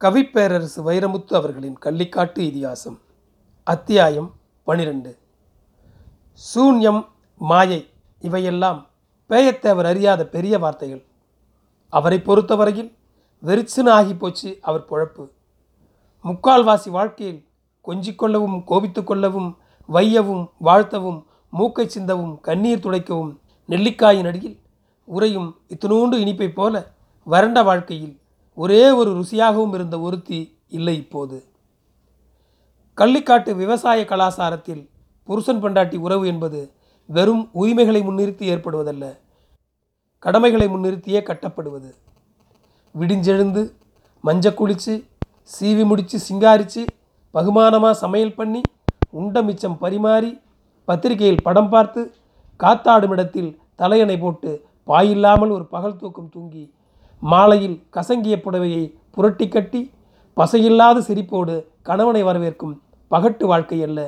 கவிப்பேரரசு வைரமுத்து அவர்களின் கள்ளிக்காட்டு இதிகாசம் அத்தியாயம் பனிரெண்டு. சூன்யம் மாயை இவையெல்லாம் பேயத்தேவர் அறியாத பெரிய வார்த்தைகள். அவரை பொறுத்தவரையில் வெறிச்சுன்னு ஆகி போச்சு அவர் பொழப்பு. முக்கால்வாசி வாழ்க்கையில் கொஞ்சிக்கொள்ளவும் கோபித்து கொள்ளவும் வையவும் வாழ்த்தவும் மூக்கை சிந்தவும் கண்ணீர் துடைக்கவும் நெல்லிக்காயின் அடியில் உறையும் இத்தினூண்டு இனிப்பைப் போல வறண்ட வாழ்க்கையில் ஒரே ஒரு ருசியாகவும் இருந்த ஒருத்தி இல்லை இப்போது. கள்ளிக்காட்டு விவசாய கலாசாரத்தில் புருஷன் பண்டாட்டி உறவு என்பது வெறும் உரிமைகளை முன்னிறுத்தி ஏற்படுவதல்ல கடமைகளை முன்னிறுத்தியே கட்டப்படுவது. விடிஞ்செழுந்து மஞ்ச குளிச்சு சீவி முடித்து சிங்காரித்து பகுமானமாக சமையல் பண்ணி உண்ட மிச்சம் பரிமாறி பத்திரிகையில் படம் பார்த்து காத்தாடும் இடத்தில் தலையணை போட்டு பாயில்லாமல் ஒரு பகல் தூக்கம் தூங்கி மாலையில் கசங்கிய புடவையை புரட்டி கட்டி பசையில்லாத சிரிப்போடு கணவனை வரவேற்கும் பகட்டு வாழ்க்கை அல்ல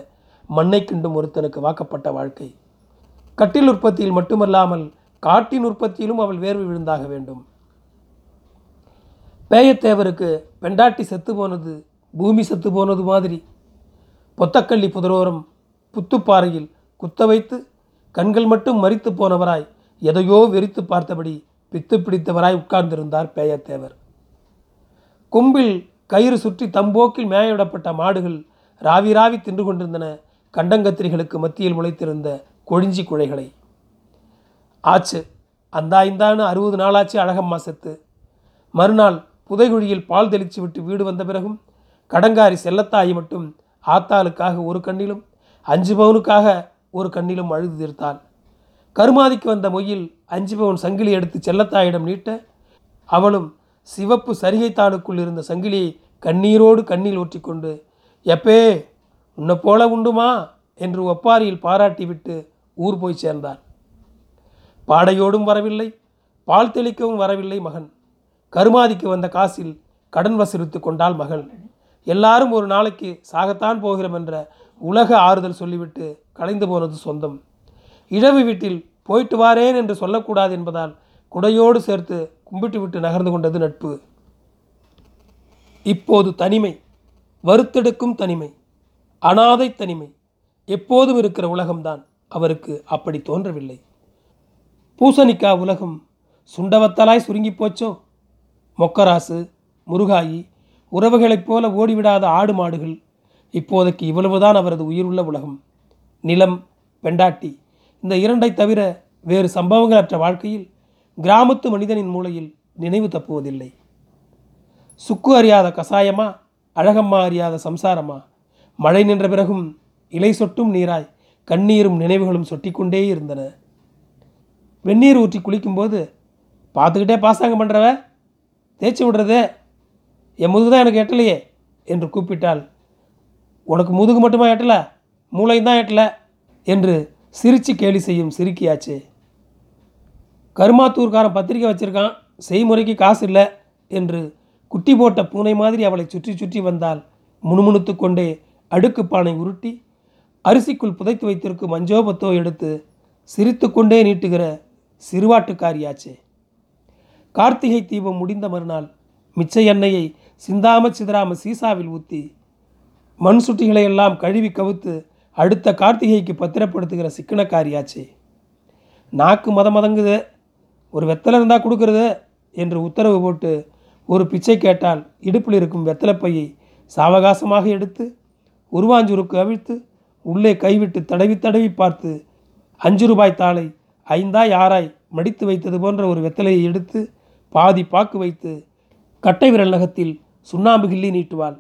மண்ணை கிண்டும் ஒருத்தனுக்கு வாக்கப்பட்ட வாழ்க்கை. கட்டில் உற்பத்தியில் மட்டுமல்லாமல் காட்டின் உற்பத்தியிலும் அவள் வேர்வை விழுந்தாக வேண்டும். பேயத்தேவருக்கு பெண்டாட்டி செத்து போனது பூமி செத்து போனது மாதிரி. பொத்தக்கள்ளி புதரோரம் புத்துப்பாறையில் குத்த வைத்து கண்கள் மட்டும் மறித்து போனவராய் எதையோ வெறித்து பார்த்தபடி பித்து பிடித்தவராய் உட்கார்ந்திருந்தார் பேயத்தேவர். கொம்பில் கயிறு சுற்றி தம்போக்கில் மேயவிடப்பட்ட மாடுகள் ராவி ராவி தின்று கொண்டிருந்தன கண்டங்கத்திரிகளுக்கு மத்தியில் முளைத்திருந்த கொழிஞ்சி குழைகளை. ஆச்சு அந்தா இந்தான்னு அறுபது நாளாச்சு அழகம்மா செத்து மறுநாள் புதைகுழியில் பால் தெளித்து விட்டு வீடு வந்த பிறகும் கடங்காரி செல்லத்தாயி மட்டும் ஆத்தாளுக்காக ஒரு கண்ணிலும் அஞ்சு பவுனுக்காக ஒரு கண்ணிலும் அழுது தீர்த்தாள். கருமாதிக்கு வந்த மொயில் அஞ்சுபவன் சங்கிலி எடுத்து செல்லத்தாயிடம் நீட்ட அவளும் சிவப்பு சரிகைத்தாளுக்குள் இருந்த சங்கிலியை கண்ணீரோடு கண்ணில் ஊற்றிக்கொண்டு எப்பே உன்னை போல உண்டுமா? என்று ஒப்பாரியில் பாராட்டிவிட்டு ஊர் போய் சேர்ந்தார் பாடையோடும் வரவில்லை பால் தெளிக்கவும் வரவில்லை மகன். கருமாதிக்கு வந்த காசில் கடன் வசூலித்து கொண்டாள் மகள். எல்லாரும் ஒரு நாளைக்கு சாகத்தான் போகிறோம் என்ற உலக ஆறுதல் சொல்லிவிட்டு கலைந்து போனது சொந்தம். இழவு வீட்டில் போயிட்டு வாரேன் என்று சொல்லக்கூடாது என்பதால் குடையோடு சேர்த்து கும்பிட்டு விட்டு நகர்ந்து கொண்டது நட்பு. இப்போது தனிமை வறுத்தெடுக்கும் தனிமை அனாதை தனிமை எப்போதும் இருக்கிற உலகம்தான். அவருக்கு அப்படி தோன்றவில்லை. பூசணிக்கா உலகம் சுண்டவத்தலாய் சுருங்கி போச்சோ? மொக்கராசு முருகாயி உறவுகளைப் போல ஓடிவிடாத ஆடு மாடுகள் இப்போதைக்கு இவ்வளவுதான் அவரது உயிருள்ள உலகம். நிலம் பெண்டாட்டி இந்த இரண்டை தவிர வேறு சம்பவங்களற்ற வாழ்க்கையில் கிராமத்து மனிதனின் மூளையில் நினைவு தப்புவதில்லை. சுக்கு அறியாத கசாயமா அழகம்மா அறியாத சம்சாரமா? மழை நின்ற பிறகும் இலை சொட்டும் நீராய் கண்ணீரும் நினைவுகளும் சொட்டிக்கொண்டே இருந்தன. வெந்நீர் ஊற்றி குளிக்கும்போது பார்த்துக்கிட்டே பாசாங்கம் பண்ணுறவ தேய்ச்சி விடுறது என் முதுகு தான் எனக்கு எட்டலையே என்று கூப்பிட்டால் உனக்கு முதுகு மட்டுமா எட்டலை? மூளையும் தான் எட்டலை? என்று சிரித்து கேலி செய்யும் சிரிக்கியாச்சே. கருமாத்தூர்காரன் பத்திரிக்கை வச்சிருக்கான் செய்முறைக்கு காசு இல்லை என்று குட்டி போட்ட பூனை மாதிரி அவளை சுற்றி சுற்றி வந்தால் முணுமுணுத்து கொண்டே அடுக்கு பானை உருட்டி அரிசிக்குள் புதைத்து வைத்திருக்கும் மஞ்சோபத்தோ எடுத்து சிரித்து கொண்டே நீட்டுகிற சிறுவாட்டுக்காரியாச்சே. கார்த்திகை தீபம் முடிந்த மறுநாள் மிச்ச எண்ணெயை சிந்தாம சிதறாம சீசாவில் ஊற்றி மண் சுட்டிகளை எல்லாம் கழுவி கவுத்து அடுத்த கார்த்திகைக்கு பத்திரப்படுத்துகிற சிக்கனக்காரியாச்சே. நாக்கு மத மதங்குது ஒரு வெத்தலை இருந்தால் கொடுக்குறது என்று உத்தரவு போட்டு ஒரு பிச்சை கேட்டால் இடுப்பில் இருக்கும் வெத்தலைப்பையை சாவகாசமாக எடுத்து உருவாஞ்சூருக்கு அவிழ்த்து உள்ளே கைவிட்டு தடவி தடவி பார்த்து அஞ்சு ரூபாய் தாளை ஐந்தாய் ஆறாய் மடித்து வைத்தது போன்ற ஒரு வெத்தலையை எடுத்து பாதி பாக்கு வைத்து கட்டை விரல் நகத்தில் சுண்ணாம்பு கிள்ளி நீட்டுவாள்.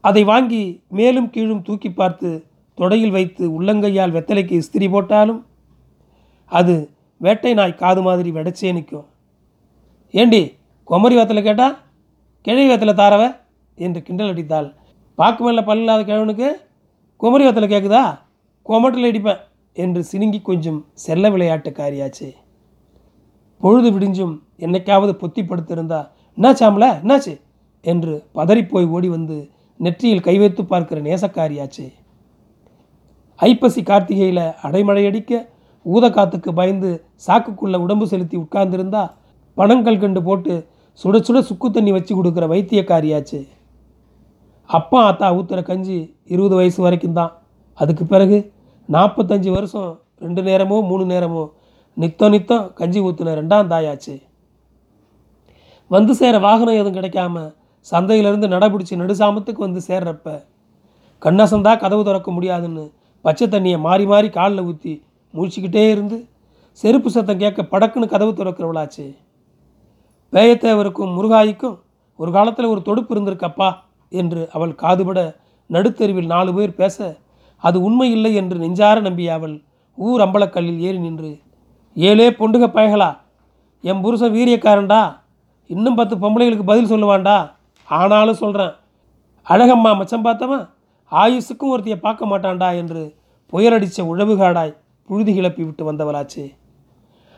அதை வாங்கி மேலும் கீழும் தூக்கி பார்த்து தொடையில் வைத்து உள்ளங்கையால் வெத்தலைக்கு இஸ்திரி போட்டாலும் அது வேட்டை நாய் காது மாதிரி வெடச்சே நிற்கும். ஏண்டி குமரி வத்தலை கேட்டா கிழவி வத்தலை தாரவ? என்று கிண்டல் அடித்தாள். பாக்கு மேலே இல்லாத கிழவனுக்கு குமரி வத்தலை கேட்குதா கொமட்டில் அடிப்பேன் என்று சினுங்கி கொஞ்சம் செல்ல விளையாட்டுக்காரியாச்சு. பொழுது விடிஞ்சும் என்னைக்காவது பொத்தி படுத்திருந்தா என்னாச்சாமல என்னாச்சு? என்று பதறிப்போய் ஓடி வந்து நெற்றியில் கை வைத்து பார்க்கிற நேசக்காரியாச்சு. ஐப்பசி கார்த்திகையில் அடைமழை அடிக்க ஊத காத்துக்கு பயந்து சாக்குக்குள்ளே உடம்பு செலுத்தி உட்கார்ந்திருந்தா பணங்கள் கண்டு போட்டு சுட சுட சுக்கு தண்ணி வச்சு கொடுக்குற வைத்தியக்காரியாச்சு. அப்பா ஆத்தா ஊத்துற கஞ்சி இருபது வயசு வரைக்கும் தான். அதுக்கு பிறகு நாற்பத்தஞ்சு வருஷம் ரெண்டு நேரமோ மூணு நேரமோ நித்தம் நித்தம் கஞ்சி ஊற்றுன ரெண்டாம் தாயாச்சு. வந்து சேர வாகனம் எதுவும் கிடைக்காம சந்தையிலேருந்து நடைபிடிச்சி நடுசாமத்துக்கு வந்து சேர்றப்ப கண்ணசந்தா கதவு திறக்க முடியாதுன்னு பச்சை தண்ணியை மாறி மாறி காலில் ஊற்றி முழிச்சிக்கிட்டே இருந்து செருப்பு சத்தம் கேட்க படக்குன்னு கதவு திறக்கிறவளாச்சு. பேயத்தேவருக்கும் முருகாய்க்கும் ஒரு காலத்தில் ஒரு தொடுப்பு இருந்திருக்கப்பா என்று அவள் காதுபட நடுத்தெருவில் நாலு பேர் பேச அது உண்மை இல்லை என்று நெஞ்சார நம்பிய அவள் ஊர் அம்பலக்கல்லில் ஏறி நின்று ஏழே பொண்டுக பயகளா என் புருஷன் வீரியக்காரன்டா இன்னும் பத்து பொம்பளைகளுக்கு பதில் சொல்லுவான்டா ஆனாலும் சொல்கிறேன் அழகம்மா மச்சம் பார்த்தவன் ஆயுசுக்கும் ஒருத்தையை பார்க்க மாட்டான்டா என்று புயலடித்த உழவுகாடாய் புழுதி கிளப்பி விட்டு வந்தவளாச்சு.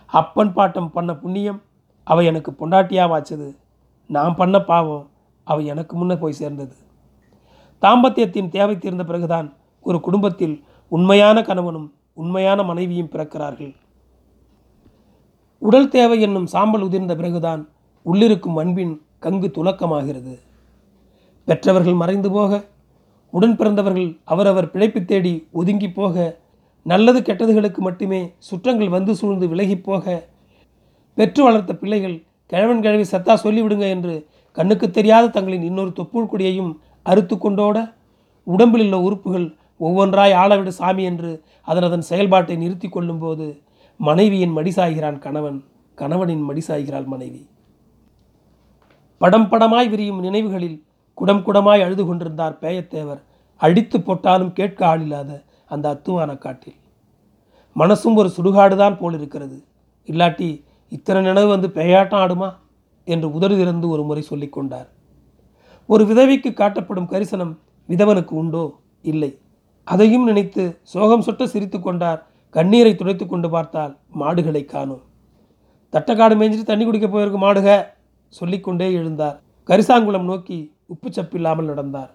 அப்பன் பாட்டம் பண்ண புண்ணியம் அவள் எனக்கு பொண்டாட்டியாவாச்சது. நான் பண்ண பாவம் அவள் எனக்கு முன்னே போய் சேர்ந்தது. தாம்பத்தியத்தின் தேவை தீர்ந்த பிறகுதான் ஒரு குடும்பத்தில் உண்மையான கணவனும் உண்மையான மனைவியும் பிறக்கிறார்கள். உடல் தேவை என்னும் சாம்பல் உதிர்ந்த பிறகுதான் உள்ளிருக்கும் அன்பின் கங்கு துலக்கமாகிறது. பெற்றவர்கள் மறைந்து போக உடன் பிறந்தவர்கள் அவரவர் பிழைப்பு தேடி ஒதுங்கி போக நல்லது கெட்டதுகளுக்கு மட்டுமே சுற்றங்கள் வந்து சூழ்ந்து விலகிப் போக பெற்று வளர்த்த பிள்ளைகள் கிழவன் கிழவி சத்தா சொல்லிவிடுங்க என்று கண்ணுக்கு தெரியாத தங்களின் இன்னொரு தொப்புள் கொடியையும் அறுத்து கொண்டோட உடம்பில் உள்ள உறுப்புகள் ஒவ்வொன்றாய் ஆளவிடு சாமி என்று அதன் அதன் செயல்பாட்டை நிறுத்தி கொள்ளும்போது மனைவியின் மடிசாய்கிறான் கணவன். கணவனின் மடிசாய்கிறாள் மனைவி. படம் படமாய் விரியும் நினைவுகளில் குடம் குடமாய் அழுது கொண்டிருந்தார் பேயத்தேவர். அடித்து போட்டாலும் கேட்க ஆளில்லாத அந்த அத்துவான காட்டில். மனசும் ஒரு சுடுகாடுதான் போல் இருக்கிறது இல்லாட்டி இத்தனை நினைவு வந்து பேயாட்டம் ஆடுமா? என்று உதடு திறந்து ஒரு முறை சொல்லி கொண்டார். ஒரு விதவிக்கு காட்டப்படும் கரிசனம் விதவனுக்கு உண்டோ? இல்லை. அதையும் நினைத்து சோகம் சொட்ட சிரித்து கொண்டார். கண்ணீரை துடைத்து கொண்டு பார்த்தால் மாடுகளை காணோம். தட்டக்காடு மேய்ஞ்சிட்டு தண்ணி குடிக்க போயிருக்கும் மாடுக! சொல்லிக்கொண்டே எழுந்தார். கரிசாங்குளம் நோக்கி உப்பு சப்பில்லாமல் நடந்தார்.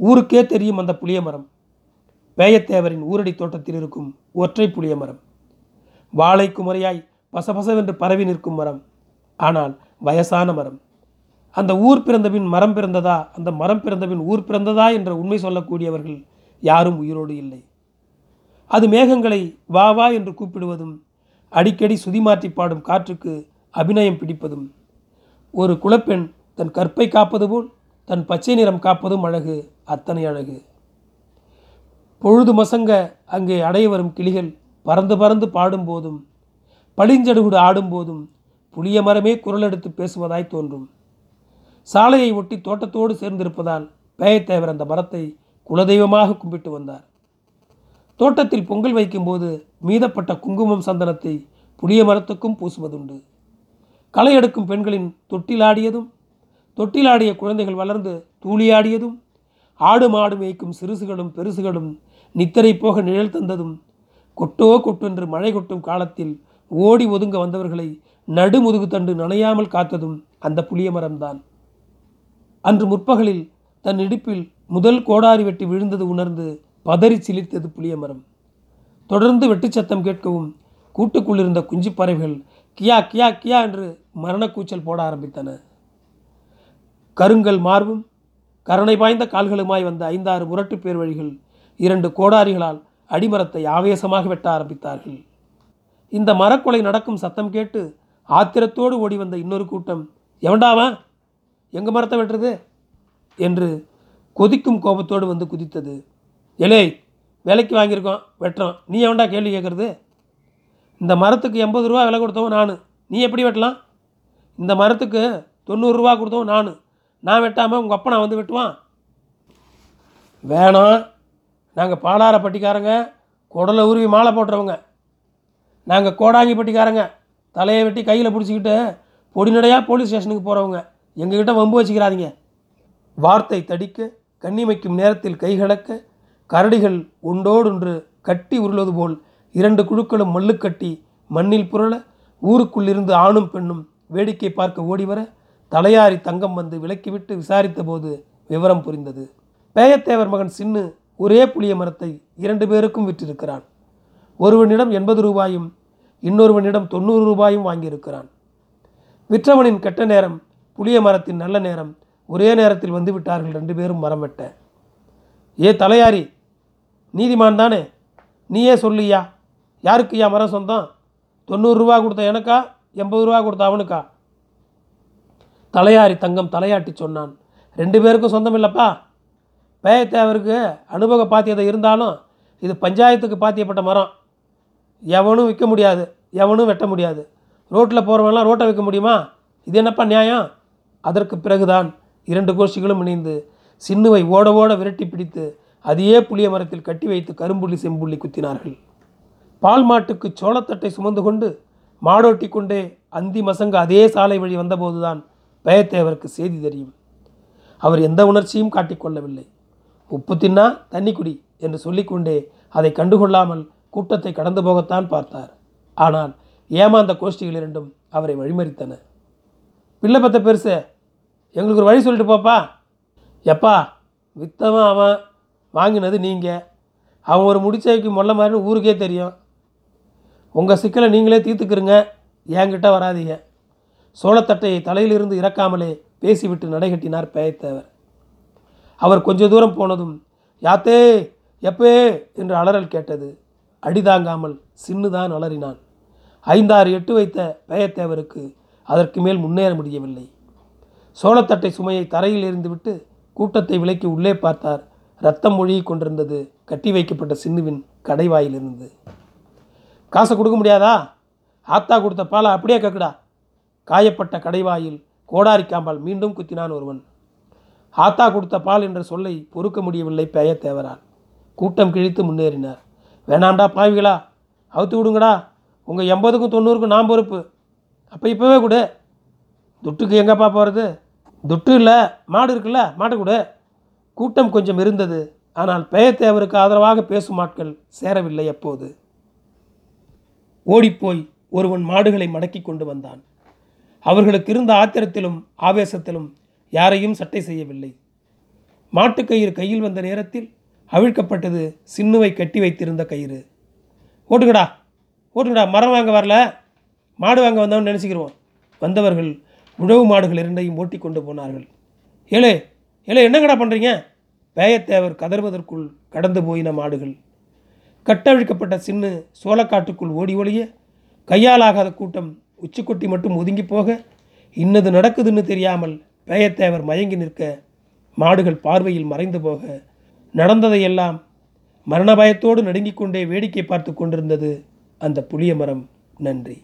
ஊருக்கே தெரியும் அந்த புளிய மரம். பேயத்தேவரின் ஊரடி தோட்டத்தில் இருக்கும் ஒற்றை புளிய மரம். வாழை குமரியாய் பசபசவென்று பரவி நிற்கும் மரம். ஆனால் வயசான மரம். அந்த ஊர் பிறந்தபின் மரம் பிறந்ததா அந்த மரம் பிறந்தபின் ஊர் பிறந்ததா என்ற உண்மை சொல்லக்கூடியவர்கள் யாரும் உயிரோடு இல்லை. அது மேகங்களை வா வா என்று கூப்பிடுவதும் அடிக்கடி சுதிமாற்றி பாடும் காற்றுக்கு அபிநயம் பிடிப்பதும் ஒரு குலப்பெண் தன் கற்பை காப்பது போல் தன் பச்சை நிறம் காப்பதும் அழகு அத்தனை அழகு. பொழுது மசங்க அங்கே அடைய வரும் கிளிகள் பறந்து பறந்து பாடும்போதும் பளிஞ்சடுகுடு ஆடும்போதும் புளிய மரமே குரல் எடுத்து பேசுவதாய் தோன்றும். சாலையை ஒட்டி தோட்டத்தோடு சேர்ந்திருப்பதால் பேயத்தேவர் அந்த மரத்தை குலதெய்வமாக கும்பிட்டு வந்தார். தோட்டத்தில் பொங்கல் வைக்கும்போது மீதப்பட்ட குங்குமம் சந்தனத்தை புளிய மரத்துக்கும் பூசுவதுண்டு. களை எடுக்கும் பெண்களின் தொட்டிலாடியதும் தொட்டிலாடிய குழந்தைகள் வளர்ந்து தூளியாடியதும் ஆடு மாடு மேய்க்கும் சிறுசுகளும் பெருசுகளும் நித்தரை போக நிழல் தந்ததும் கொட்டோ கொட்டென்று மழை கொட்டும் காலத்தில் ஓடி ஒதுங்க வந்தவர்களை நடுமுதுகு தண்டு நனையாமல் காத்ததும் அந்த புளிய மரம்தான். அன்று முற்பகலில் தன் இடுப்பில் முதல் கோடாரி வெட்டி விழுந்தது உணர்ந்து பதறி சிலிர்த்தது புளிய மரம். தொடர்ந்து வெட்டுச் சத்தம் கேட்கவும் கூட்டுக்குள்ளிருந்த குஞ்சு பறவைகள் கியா கியா கியா என்று மரணக்கூச்சல் போட ஆரம்பித்தன. கருங்கல் மார்பும் கருணை பாய்ந்த கால்களுமாய் வந்த ஐந்தாறு முரட்டு பேர் வழிகள் இரண்டு கோடாரிகளால் அடிமரத்தை ஆவேசமாக வெட்ட ஆரம்பித்தார்கள். இந்த மரக்கொலை நடக்கும் சத்தம் கேட்டு ஆத்திரத்தோடு ஓடி வந்த இன்னொரு கூட்டம் எவன்டாவன் எங்கள் மரத்தை வெட்டுறது? என்று கொதிக்கும் கோபத்தோடு வந்து குதித்தது. எலே விலைக்கு வாங்கியிருக்கோம் வெட்டுறோம். நீ எவன்டா கேள்வி கேட்குறது? இந்த மரத்துக்கு எண்பது ரூபா விலை கொடுத்தவன் நான். நீ எப்படி வெட்டலாம்? இந்த மரத்துக்கு தொண்ணூறுரூவா கொடுத்தவன் நான். நான் வெட்டாமல் உங்கள் அப்பனை வந்து வெட்டுவான். வேணாம். நாங்கள் பாலாரப்பட்டிக்காரங்க குடலை உருவி மாலை போட்டுறவங்க. நாங்கள் கோடாங்கிப்பட்டிக்காரங்க தலையை வெட்டி கையில் பிடிச்சிக்கிட்டு பொடிநடையாக போலீஸ் ஸ்டேஷனுக்கு போகிறவங்க எங்ககிட்ட வம்பு வச்சுக்கிறாதீங்க. வார்த்தை தடிக்க கண்ணிமைக்கும் நேரத்தில் கைகலக்க கரடிகள் ஒன்றோடொன்று கட்டி உருள்வது போல் இரண்டு குழுக்களும் மல்லுக்கட்டி மண்ணில் புரள ஊருக்குள்ளிருந்து ஆணும் பெண்ணும் வேடிக்கை பார்க்க ஓடிவர தலையாரி தங்கம் வந்து விலக்கிவிட்டு விசாரித்தபோது விவரம் புரிந்தது. பேயத்தேவர் மகன் சின்னு ஒரே புளிய மரத்தை இரண்டு பேருக்கும் விற்றிருக்கிறான். ஒருவனிடம் எண்பது ரூபாயும் இன்னொருவனிடம் தொண்ணூறு ரூபாயும் வாங்கியிருக்கிறான். விற்றவனின் கெட்ட நேரம் புளிய மரத்தின் நல்ல நேரம் ஒரே நேரத்தில் வந்து விட்டார்கள் ரெண்டு பேரும் மரம் வெட்ட. ஏ தலையாரி நீதிமான் தானே? நீயே சொல்லியா? யாருக்குயா மரம் சொந்தம்? தொண்ணூறுரூவா கொடுத்த எனக்கா? எண்பது ரூபா கொடுத்த அவனுக்கா? தலையாரி தங்கம் தலையாட்டி சொன்னான். ரெண்டு பேருக்கும் சொந்தம் இல்லைப்பா. பேயத்தேவருக்கு அனுபவ பாத்தியதை இருந்தாலும் இது பஞ்சாயத்துக்கு பாத்தியப்பட்ட மரம். எவனும் விற்க முடியாது எவனும் வெட்ட முடியாது. ரோட்டில் போகிறவன்லாம் ரோட்டை விற்க முடியுமா? இது என்னப்பா நியாயம்? அதற்கு பிறகுதான் இரண்டு கோஷ்டிகளும் இணைந்து சின்னுவை ஓட ஓட விரட்டி பிடித்து அதையே புளிய மரத்தில் கட்டி வைத்து கரும்புள்ளி செம்புள்ளி குத்தினார்கள். பால் மாட்டுக்கு சோளத்தட்டை சுமந்து கொண்டு மாடோட்டி கொண்டே அந்தி மசங்க அதே சாலை வழி வந்தபோதுதான் பயத்தேவருக்கு செய்தி தெரியும். அவர் எந்த உணர்ச்சியும் காட்டிக்கொள்ளவில்லை உப்பு தின்னா தண்ணி குடி என்று சொல்லிக்கொண்டே அதை கண்டுகொள்ளாமல் கூட்டத்தை கடந்து போகத்தான் பார்த்தார். ஆனால் ஏமாந்த கோஷ்டிகள் இரண்டும் அவரை வழிமறித்தன. பிள்ளை பத்த பெருசு எங்களுக்கு ஒரு வழி சொல்லிட்டு போப்பா. எப்பா வித்தவன் அவன் வாங்கினது நீங்கள் அவன் ஒரு முடிச்சைக்கு மொல்ல மாதிரின்னு ஊருக்கே தெரியும். உங்கள் சிக்கலை நீங்களே தீர்த்துக்கிறங்க என்கிட்ட வராதீங்க. சோளத்தட்டையை தலையிலிருந்து இறக்காமலே பேசிவிட்டு நடைகட்டினார் பேயத்தேவர். அவர் கொஞ்ச தூரம் போனதும் யாத்தே எப்பே? என்று அலறல் கேட்டது. அடிதாங்காமல் சின்னுதான் அலறினான். ஐந்தாறு எட்டு வைத்த பேயத்தேவருக்கு அதற்கு மேல் முன்னேற முடியவில்லை. சோளத்தட்டை சுமையை தரையில் இருந்துவிட்டு கூட்டத்தை விலக்கி உள்ளே பார்த்தார். ரத்தம் மொழியை கொண்டிருந்தது கட்டி வைக்கப்பட்ட சின்னுவின் கடைவாயிலிருந்து. காசை கொடுக்க முடியாதா? ஆத்தா கொடுத்த பாலை அப்படியே கக்குடா. காயப்பட்ட கடைவாயில் கோடாரிக்காமல் மீண்டும் குத்தினான் ஒருவன். ஆத்தா கொடுத்த பால் என்ற சொல்லை பொறுக்க முடியவில்லை பேயத்தேவரால் கூட்டம் கிழித்து முன்னேறினார். வேணாண்டா பாவிகளா அவுத்து விடுங்கடா. உங்கள் எண்பதுக்கும் தொண்ணூறுக்கும் நான் பொறுப்பு. அப்போ இப்போவே கொடு. துட்டுக்கு எங்கப்பா போகிறது துட்டு இல்லை மாடு இருக்குல்ல மாட்டு கொடு. கூட்டம் கொஞ்சம் இருந்தது. ஆனால் பேயத்தேவருக்கு ஆதரவாக பேசும் ஆட்கள் சேரவில்லை அப்போது. ஓடிப்போய் ஒருவன் மாடுகளை மடக்கி கொண்டு வந்தான். அவர்களுக்கு இருந்த ஆத்திரத்திலும் ஆவேசத்திலும் யாரையும் சட்டை செய்யவில்லை. மாட்டுக்கயிறு கையில் வந்த நேரத்தில் அவிழ்க்கப்பட்டது சின்னுவை கட்டி வைத்திருந்த கயிறு. ஓட்டுங்கடா ஓட்டுங்கடா மரம் வாங்க வரல. மாடு வாங்க வந்தவன் நினச்சிக்கிறோம் வந்தவர்கள் உழவு மாடுகள் இரண்டையும் ஓட்டி கொண்டு போனார்கள். ஏலே ஏலே என்னங்கடா பண்ணுறீங்க பேயத்தேவர் கதறுவதற்குள் கடந்து போயின மாடுகள். கட்டவிழ்க்கப்பட்ட சின்னு சோளக்காட்டுக்குள் ஓடி ஒழிய கையாலாகாத கூட்டம் உச்சிக்கொட்டி மட்டும் ஒதுங்கி போக இன்னது நடக்குதுன்னு தெரியாமல் பேயத்தேவர் மயங்கி நிற்க மாடுகள் பார்வையில் மறைந்து போக நடந்ததையெல்லாம் மரண பயத்தோடு நடுங்கிக் கொண்டே வேடிக்கை பார்த்து கொண்டிருந்தது அந்த புளிய மரம் நன்றி.